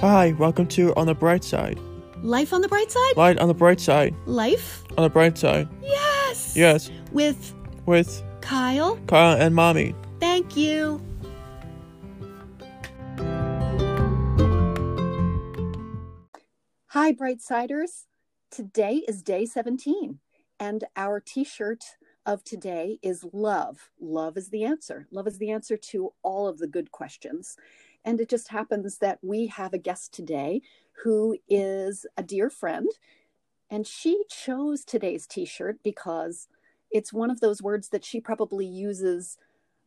Hi, welcome to On the Bright Side. Life on the bright side? Light on the bright side. Life? On the bright side. Yes. Yes, With with Kyle. Kyle and Mommy. Thank you. Hi, Brightsiders. Today is day 17, and our t shirt of today is love. Love is the answer. Love is the answer to all of the good questions. And it just happens that we have a guest today who is a dear friend, and she chose today's t shirt because it's one of those words that she probably uses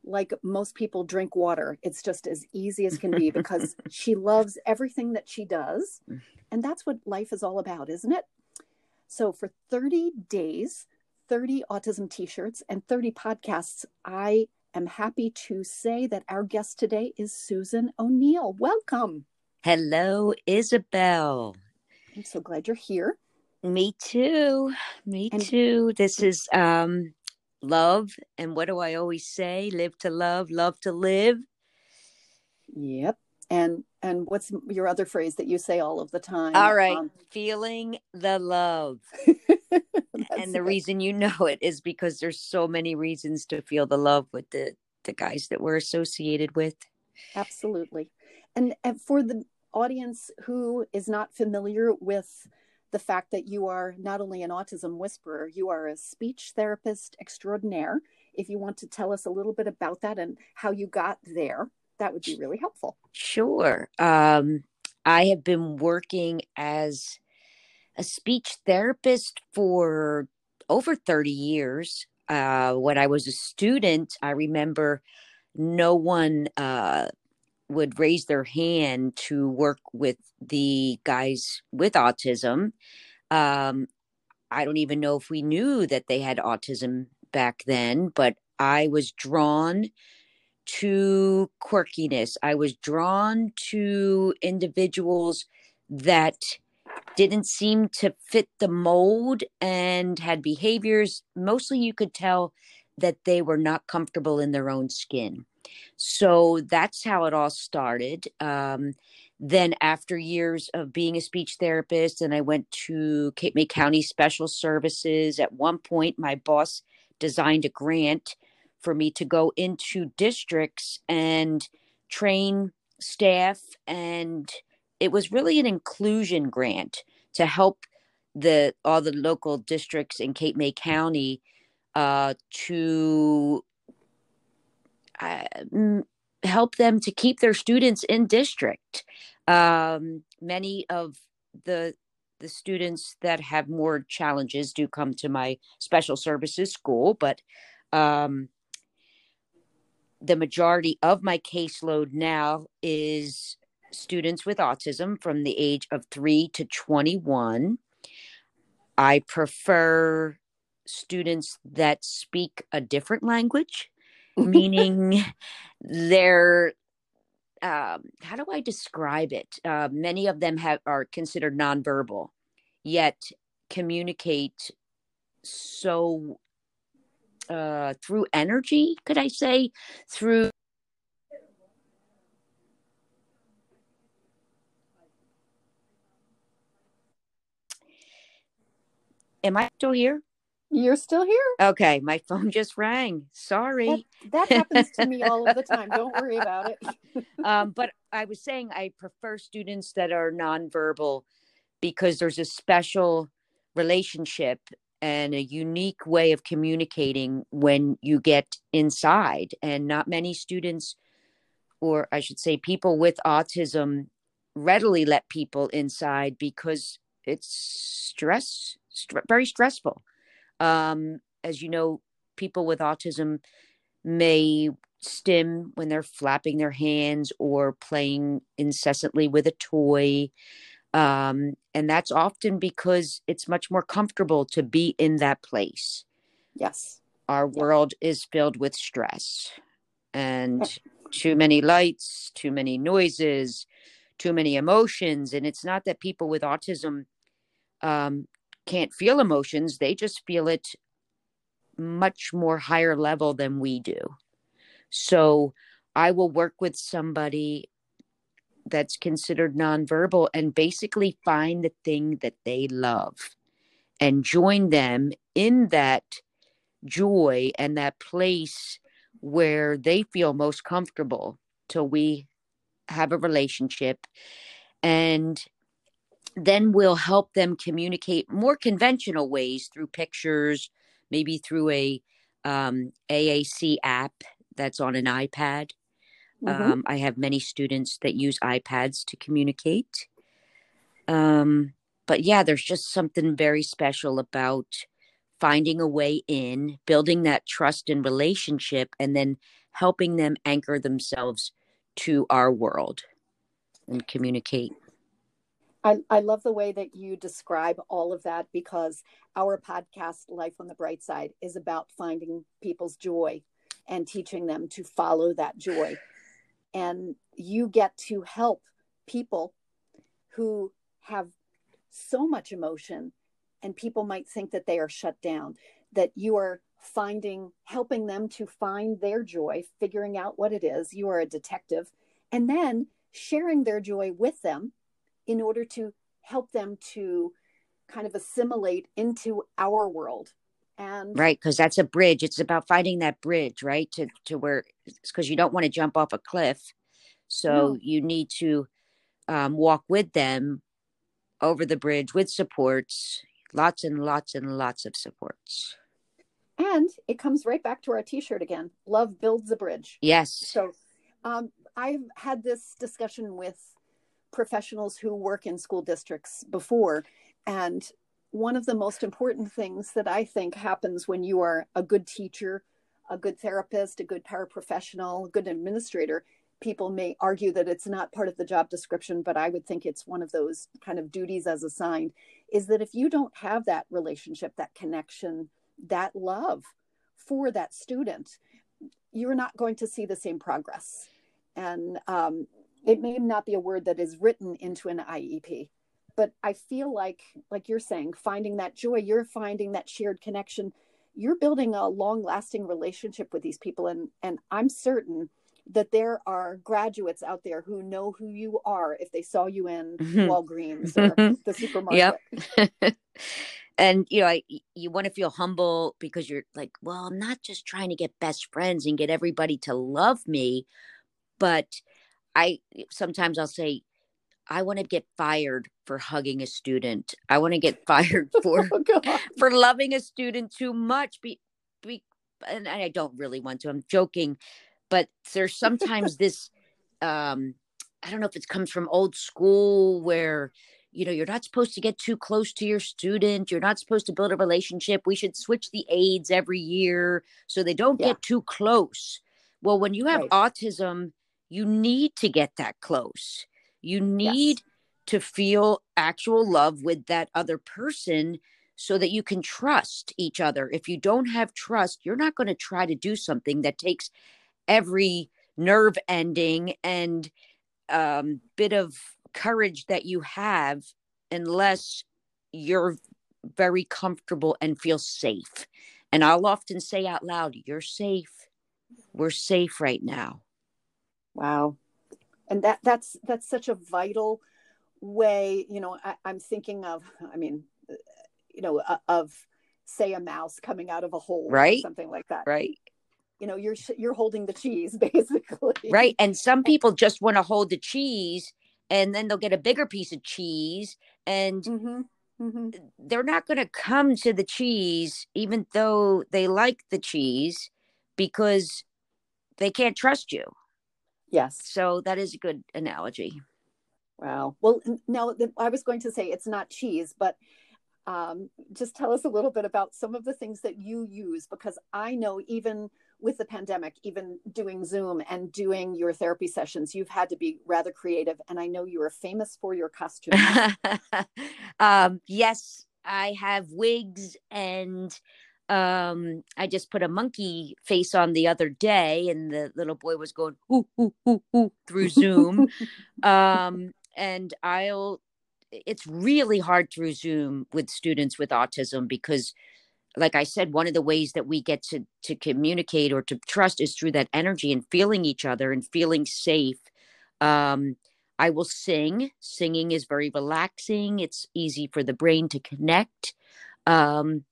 like most people drink water. It's just as easy as can be because she loves everything that she does. And that's what life is all about, isn't it? So for 30 days, 30 autism t shirts, and 30 podcasts, I am happy to say that our guest today is Susan O'Neill. Welcome. Hello, Isabel. I'm so glad you're here. Me too. Me And- too. This is um love and what do I always say? Live to love, love to live. Yep. And and what's your other phrase that you say all of the time? All right. Um, Feeling the love. and the it. reason you know it is because there's so many reasons to feel the love with the the guys that we're associated with. Absolutely. And, and for the audience who is not familiar with the fact that you are not only an autism whisperer, you are a speech therapist extraordinaire. If you want to tell us a little bit about that and how you got there, that would be really helpful. Sure. Um, I have been working as a speech therapist for over 30 years. Uh, when I was a student, I remember no one uh, would raise their hand to work with the guys with autism. Um, I don't even know if we knew that they had autism back then, but I was drawn to quirkiness. I was drawn to individuals that didn't seem to fit the mold and had behaviors. Mostly, you could tell that they were not comfortable in their own skin. So that's how it all started. Um, then, after years of being a speech therapist, and I went to Cape May County Special Services. At one point, my boss designed a grant for me to go into districts and train staff and it was really an inclusion grant to help the all the local districts in Cape May County uh, to uh, help them to keep their students in district. Um, many of the the students that have more challenges do come to my special services school, but um, the majority of my caseload now is students with autism from the age of 3 to 21. I prefer students that speak a different language, meaning they're um, how do I describe it? Uh, many of them have are considered nonverbal, yet communicate so uh, through energy. Could I say through? Am I still here? You're still here? Okay, my phone just rang. Sorry. That happens to me all of the time. Don't worry about it. um, but I was saying I prefer students that are nonverbal because there's a special relationship and a unique way of communicating when you get inside. And not many students, or I should say, people with autism, readily let people inside because it's stress, str- very stressful. Um, as you know, people with autism may stim when they're flapping their hands or playing incessantly with a toy. Um, and that's often because it's much more comfortable to be in that place. Yes. Our world is filled with stress and too many lights, too many noises, too many emotions. And it's not that people with autism um, can't feel emotions, they just feel it much more higher level than we do. So I will work with somebody that's considered nonverbal and basically find the thing that they love and join them in that joy and that place where they feel most comfortable till we have a relationship. And then we'll help them communicate more conventional ways through pictures maybe through a um, aac app that's on an ipad Mhm. um, i have many students that use ipads to communicate um, but yeah there's just something very special about finding a way in building that trust and relationship and then helping them anchor themselves to our world and communicate I, I love the way that you describe all of that because our podcast, Life on the Bright Side, is about finding people's joy and teaching them to follow that joy. And you get to help people who have so much emotion, and people might think that they are shut down, that you are finding, helping them to find their joy, figuring out what it is. You are a detective, and then sharing their joy with them in order to help them to kind of assimilate into our world and right because that's a bridge it's about finding that bridge right to to where because you don't want to jump off a cliff so No. you need to um, walk with them over the bridge with supports lots and lots and lots of supports. And it comes right back to our t-shirt again love builds a bridge. Yes. So um, i've had this discussion with professionals who work in school districts before and one of the most important things that i think happens when you are a good teacher a good therapist a good paraprofessional a good administrator people may argue that it's not part of the job description but i would think it's one of those kind of duties as assigned is that if you don't have that relationship that connection that love for that student you're not going to see the same progress. And um, it may not be a word that is written into an iep but i feel like like you're saying finding that joy you're finding that shared connection you're building a long lasting relationship with these people and and i'm certain that there are graduates out there who know who you are if they saw you in Mhm. walgreens or the supermarket Yep. and you know I, you want to feel humble because you're like well i'm not just trying to get best friends and get everybody to love me but i sometimes i'll say i want to get fired for hugging a student. I want to get fired for oh for loving a student too much be, be and i don't really want to i'm joking. But there's sometimes this um i don't know if it comes from old school where you know you're not supposed to get too close to your student you're not supposed to build a relationship. We should switch the aides every year so they don't Yeah. get too close. Well when you have Right. autism you need to get that close you need to feel actual love with that other person so that you can trust each other. If you don't have trust, you're not going to try to do something that takes every nerve ending and um, bit of courage that you have unless you're very comfortable and feel safe. And I'll often say out loud, You're safe. We're safe right now. Wow. And that that's that's such a vital way, you know, I, I'm thinking of, I mean, you know, uh, of say a mouse coming out of a hole or Right. something like that. Right. You know, you're you're holding the cheese basically. Right. And some people just want to hold the cheese and then they'll get a bigger piece of cheese and hmm hmm they're not going to come to the cheese even though they like the cheese because they can't trust you. Yes. So that is a good analogy. Wow. Well, now I was going to say it's not cheese, but um, just tell us a little bit about some of the things that you use because I know even with the pandemic, even doing Zoom and doing your therapy sessions, you've had to be rather creative. And I know you are famous for your costumes. um, yes, I have wigs and um I just put a monkey face on the other day and the little boy was going ooh ooh ooh ooh through Zoom. um and I'll it's really hard through Zoom with students with autism because like I said one of the ways that we get to to communicate or to trust is through that energy and feeling each other and feeling safe. Um I will sing. Singing is very relaxing. It's easy for the brain to connect. Um,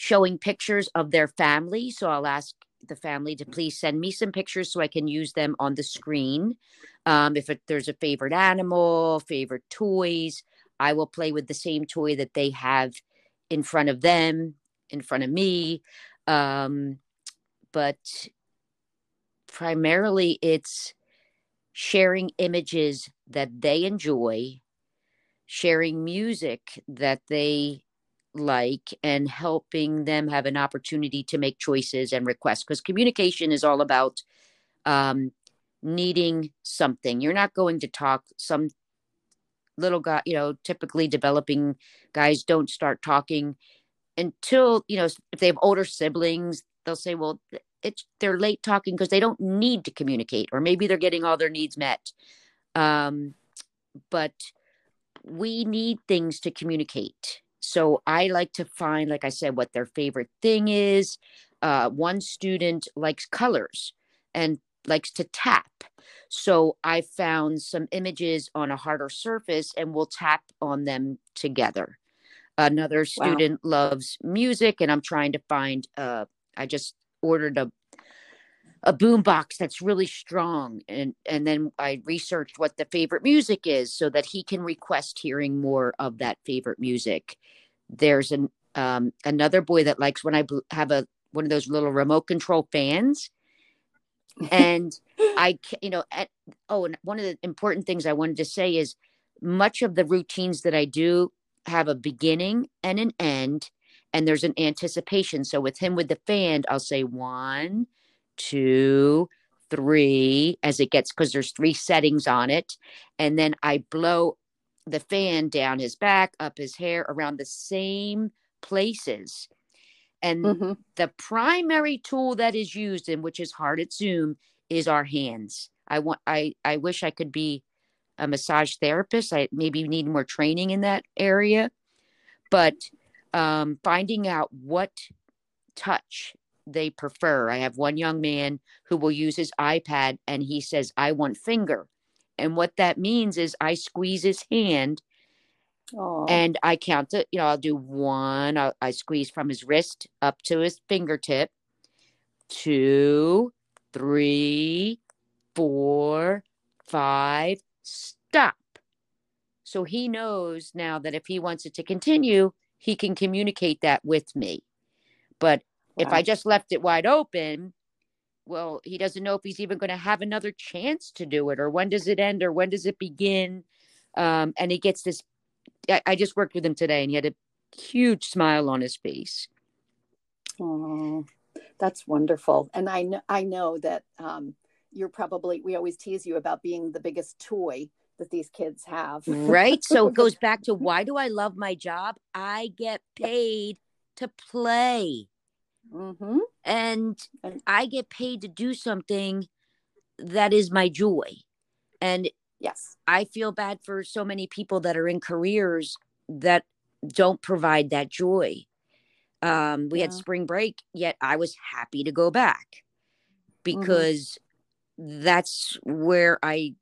showing pictures of their family. So I'll ask the family to please send me some pictures so I can use them on the screen. Um, if it, there's a favorite animal, favorite toys, I will play with the same toy that they have in front of them, in front of me. Um, but primarily, it's sharing images that they enjoy, sharing music that they like, and helping them have an opportunity to make choices and requests. Because communication is all about um, needing something. You're not going to talk some little guy, you know, typically developing guys don't start talking until, you know, if they have older siblings, they'll say, well, it's they're late talking because they don't need to communicate, or maybe they're getting all their needs met. Um, but we need things to communicate. So I like to find, like I said, what their favorite thing is. Uh, one student likes colors and likes to tap. So I found some images on a harder surface and we'll tap on them together. Another student wow. loves music and I'm trying to find uh I just ordered a a boom box that's really strong and and then I researched what the favorite music is so that he can request hearing more of that favorite music. There's an um another boy that likes when I have a one of those little remote control fans and I, you know, at, oh, and one of the important things I wanted to say is much of the routines that I do have a beginning and an end, and there's an anticipation. So with him with the fan, I'll say one, two, three, as it gets, because there's three settings on it. And then I blow the fan down his back, up his hair, around the same places and mm-hmm. the primary tool that is used, and which is hard at Zoom, is our hands. I want I I wish I could be a massage therapist. I maybe need more training in that area. But um, finding out what touch they prefer. I have one young man who will use his iPad and he says, I want finger. And what that means is I squeeze his hand Aww. And I count it, you know, I'll do one, I'll, I squeeze from his wrist up to his fingertip, two, three, four, five, stop. So he knows now that if he wants it to continue, he can communicate that with me. But wow. if I just left it wide open, well, he doesn't know if he's even going to have another chance to do it or when does it end or when does it begin. Um, and he gets this I, I just worked with him today and he had a huge smile on his face. Oh, that's wonderful. And I know, I know that um, you're probably, we always tease you about being the biggest toy that these kids have. right. So it goes back to why do I love my job? I get paid to play. Mm-hmm. And I get paid to do something that is my joy. And Yes. I feel bad for so many people that are in careers that don't provide that joy. Um, we yeah. had spring break, yet I was happy to go back mm-hmm. because mm-hmm. that's where I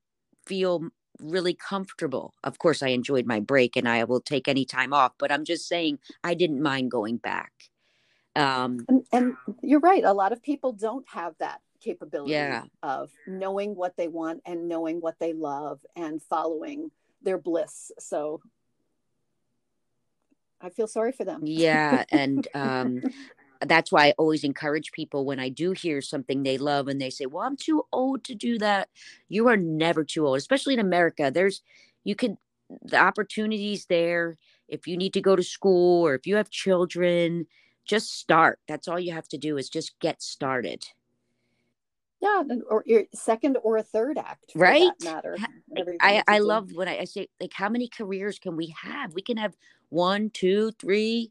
feel really comfortable. Of course, I enjoyed my break and I will take any time off, but I'm just saying I didn't mind going back. Um, and, and you're right. A lot of people don't have that capability yeah. of knowing what they want and knowing what they love and following their bliss. So I feel sorry for them. Yeah. And um, that's why I always encourage people when I do hear something they love and they say, Well, I'm too old to do that. You are never too old, especially in America. There's, you can, the opportunities there. If you need to go to school or if you have children, just start. That's all you have to do is just get started. Yeah or your second or a third act right. matter i i love when I, I say like how many careers can we have? We can have one two three.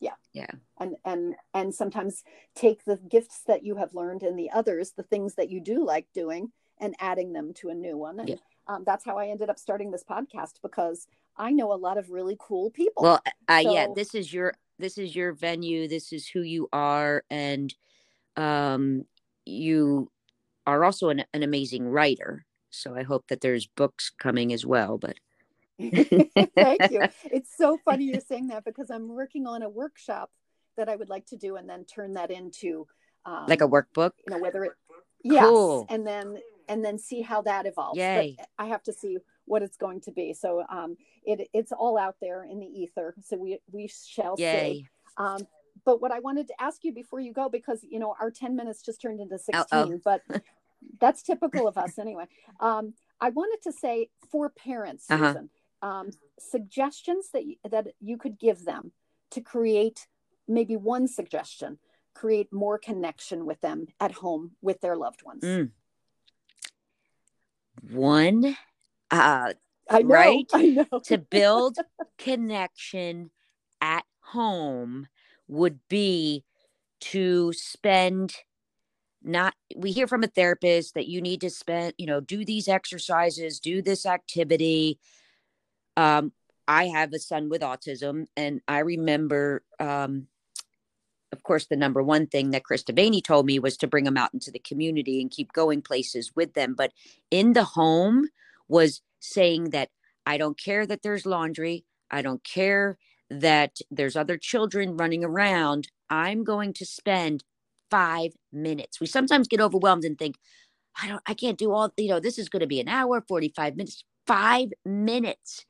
Yeah. Yeah. And and and sometimes take the gifts that you have learned in the others the things that you do like doing and adding them to a new one. And yeah. um, that's how i ended up starting this podcast because i know a lot of really cool people well uh, so, yeah this is your this is your venue this is who you are and um, you are also an, an amazing writer So I hope that there's books coming as well. But Thank you. It's so funny you're saying that because I'm working on a workshop that I would like to do and then turn that into um, like a workbook. you know whether it yes Cool. and then and then see how that evolves Yay. but i have to see what it's going to be so um it it's all out there in the ether so we we shall see um but what i wanted to ask you before you go because you know our 10 minutes just turned into 16 Uh-oh. but that's typical of us anyway um i wanted to say for parents Uh-huh. um suggestions that you, that you could give them to create maybe one suggestion create more connection with them at home with their loved ones. Mm. One, uh, I know, right? I know. to build a connection at home would be to spend not we hear from a therapist that you need to spend you know do these exercises do this activity um i have a son with autism and i remember um of course the number one thing that Chris Devaney told me was to bring them out into the community and keep going places with them but in the home was saying that I don't care that there's laundry. I don't care that there's other children running around. I'm going to spend five minutes. We sometimes get overwhelmed and think, I don't, I can't do all, you know, this is going to be an hour, 45 minutes, five minutes.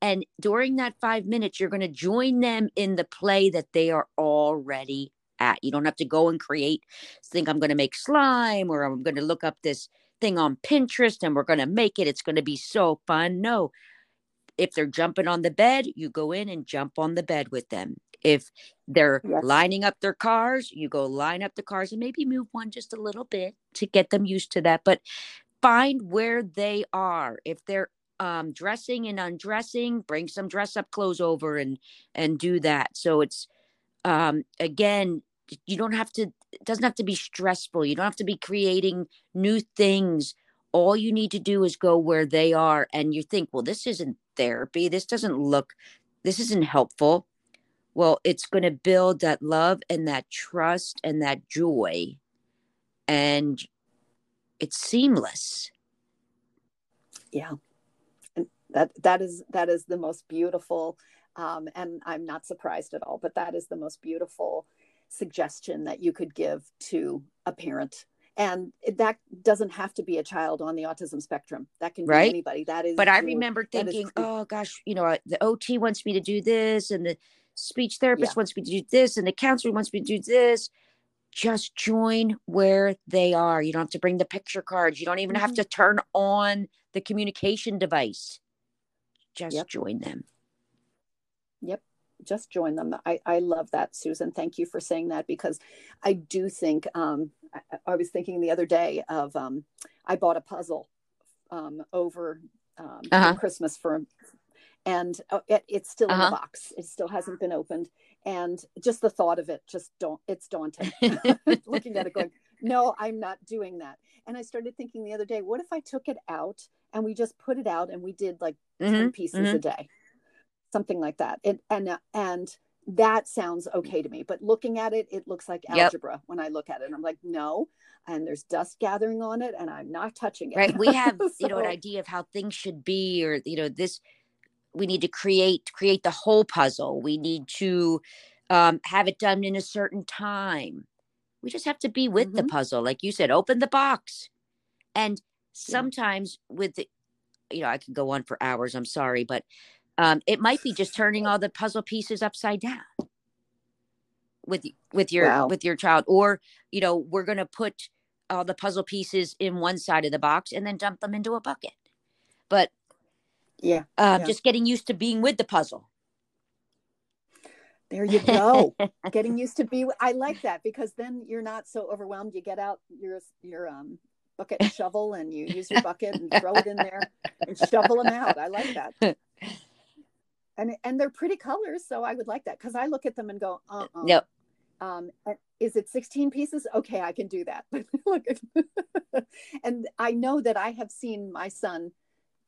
And during that five minutes, you're going to join them in the play that they are already at. You don't have to go and create, think I'm going to make slime or I'm going to look up this thing on Pinterest and we're going to make it. It's going to be so fun. No. If they're jumping on the bed, you go in and jump on the bed with them. If they're Yes. lining up their cars, you go line up the cars and maybe move one just a little bit to get them used to that. But find where they are. If they're um, dressing and undressing, bring some dress up clothes over and and do that. So it's um, again, you don't have to. It doesn't have to be stressful. You don't have to be creating new things. All you need to do is go where they are, and you think, well, this isn't therapy. This doesn't look. This isn't helpful. Well, it's going to build that love and that trust and that joy, and it's seamless. yeah. And that that is that is the most beautiful um, and I'm not surprised at all, but that is the most beautiful suggestion that you could give to a parent. And that doesn't have to be a child on the autism spectrum. That can be Right. anybody. That is but I your- remember thinking, oh gosh, you know, the OT wants me to do this, and the speech therapist Yeah. wants me to do this, and the counselor wants me to do this. Just join where they are. You don't have to bring the picture cards. You don't even have Mhm. to turn on the communication device. Just Yep. join them. Just join them. I, I love that, Susan. Thank you for saying that because I do think um, I, I was thinking the other day of um, I bought a puzzle um, over um, Uh-huh. Christmas for, and uh, it, it's still in Uh-huh. the box. It still hasn't been opened, and just the thought of it just don't. It's daunting. Looking at it, going, no, I'm not doing that. And I started thinking the other day, what if I took it out and we just put it out and we did like 10 Mhm, pieces mhm. a day something like that. It, and uh, and that sounds okay to me but looking at it it looks like Yep. algebra when i look at it i'm like no and there's dust gathering on it and i'm not touching it. Right we have you know an idea of how things should be or you know this we need to create create the whole puzzle. We need to um, have it done in a certain time. We just have to be with the Mhm. puzzle like you said open the box. And sometimes with the, you know i could go on for hours i'm sorry but um, it might be just turning all the puzzle pieces upside down with with your Wow. with your child. Or you know we're going to put all the puzzle pieces in one side of the box and then dump them into a bucket. But yeah um, Yeah. just getting used to being with the puzzle. There you go. Getting used to be i like that because then you're not so overwhelmed. You get out your your um bucket and shovel and you use your bucket and throw it in there and shovel them out. I like that and and they're pretty colors so i would like that because i look at them and go uh-uh. Yep. um is it 16 pieces okay i can do that look and i know that i have seen my son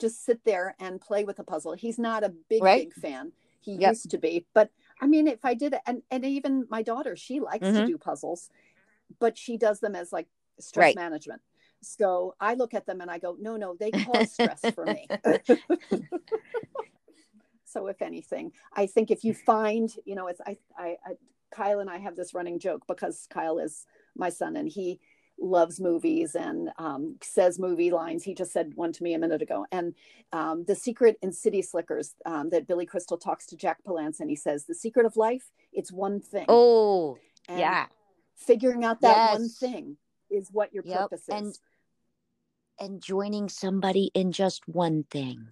just sit there and play with a puzzle he's not a big Right. big fan he Yep. used to be but i mean if i did it and and even my daughter she likes to Mhm. do puzzles but she does them as like stress Right. management So I look at them and I go, no, no, they cause stress for me. So if anything, I think if you find, you know, it's I, I, I, Kyle and I have this running joke because Kyle is my son and he loves movies and um, says movie lines. He just said one to me a minute ago. And um, the secret in City Slickers um, that Billy Crystal talks to Jack Palance and he says, the secret of life, it's one thing. Oh, And yeah. Figuring out that one thing is what your Yep, purpose is. and- And joining somebody in just one thing.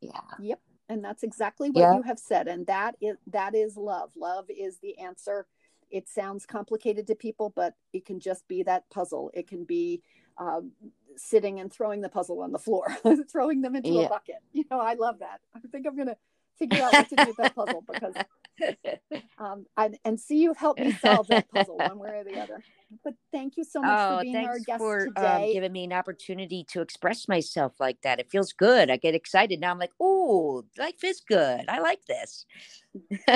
Yeah. And that's exactly what Yeah. you have said and that is that is love. Love is the answer. It sounds complicated to people but it can just be that puzzle. It can be um, sitting and throwing the puzzle on the floor throwing them into Yeah. a bucket. You know i love that. I think i'm going to figure out what to do with that puzzle because um, I, and see you help me solve that puzzle one way or the other but thank you so much oh, for being our guest for um, today giving me an opportunity to express myself like that. It feels good. I get excited now. I'm like, oh, life is good. I like this.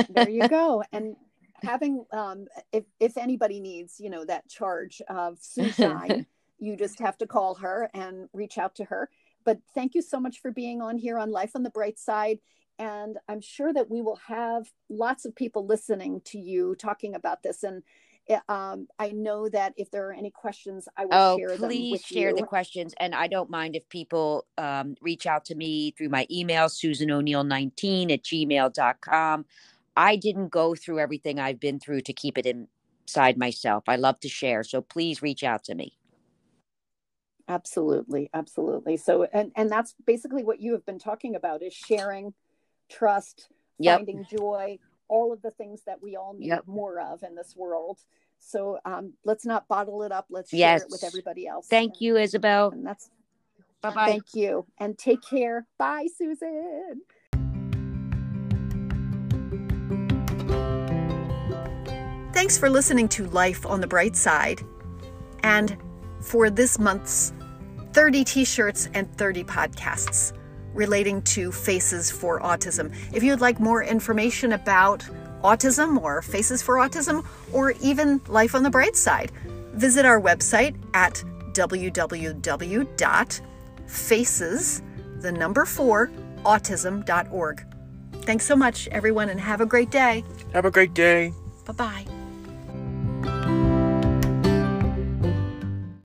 there you go and having um if if anybody needs you know that charge of sunshine you just have to call her and reach out to her but thank you so much for being on here on life on the bright side and i'm sure that we will have lots of people listening to you talking about this and uh, um, I know that if there are any questions, I will Oh, share them please share you. the questions. And I don't mind if people um, reach out to me through my email, Susan O'Neill 19 at gmail.com. I didn't go through everything I've been through to keep it inside myself. I love to share. So please reach out to me. Absolutely, absolutely. So, and and that's basically what you have been talking about is sharing, trust, Yep. finding joy, all of the things that we all need Yep. more of in this world. So, um, let's not bottle it up. Let's share it with everybody else. Thank you, Isabel. And that's Bye bye. thank you, and take care. Bye, Susan. Thanks for listening to Life on the Bright Side. And for this month's 30 t shirts and 30 podcasts relating to Faces for Autism. If you'd like more information about autism or Faces for Autism or even Life on the Bright Side, visit our website at www.faces, the number four, autism.org. Thanks so much, everyone, and have a great day. Have a great day. Bye bye.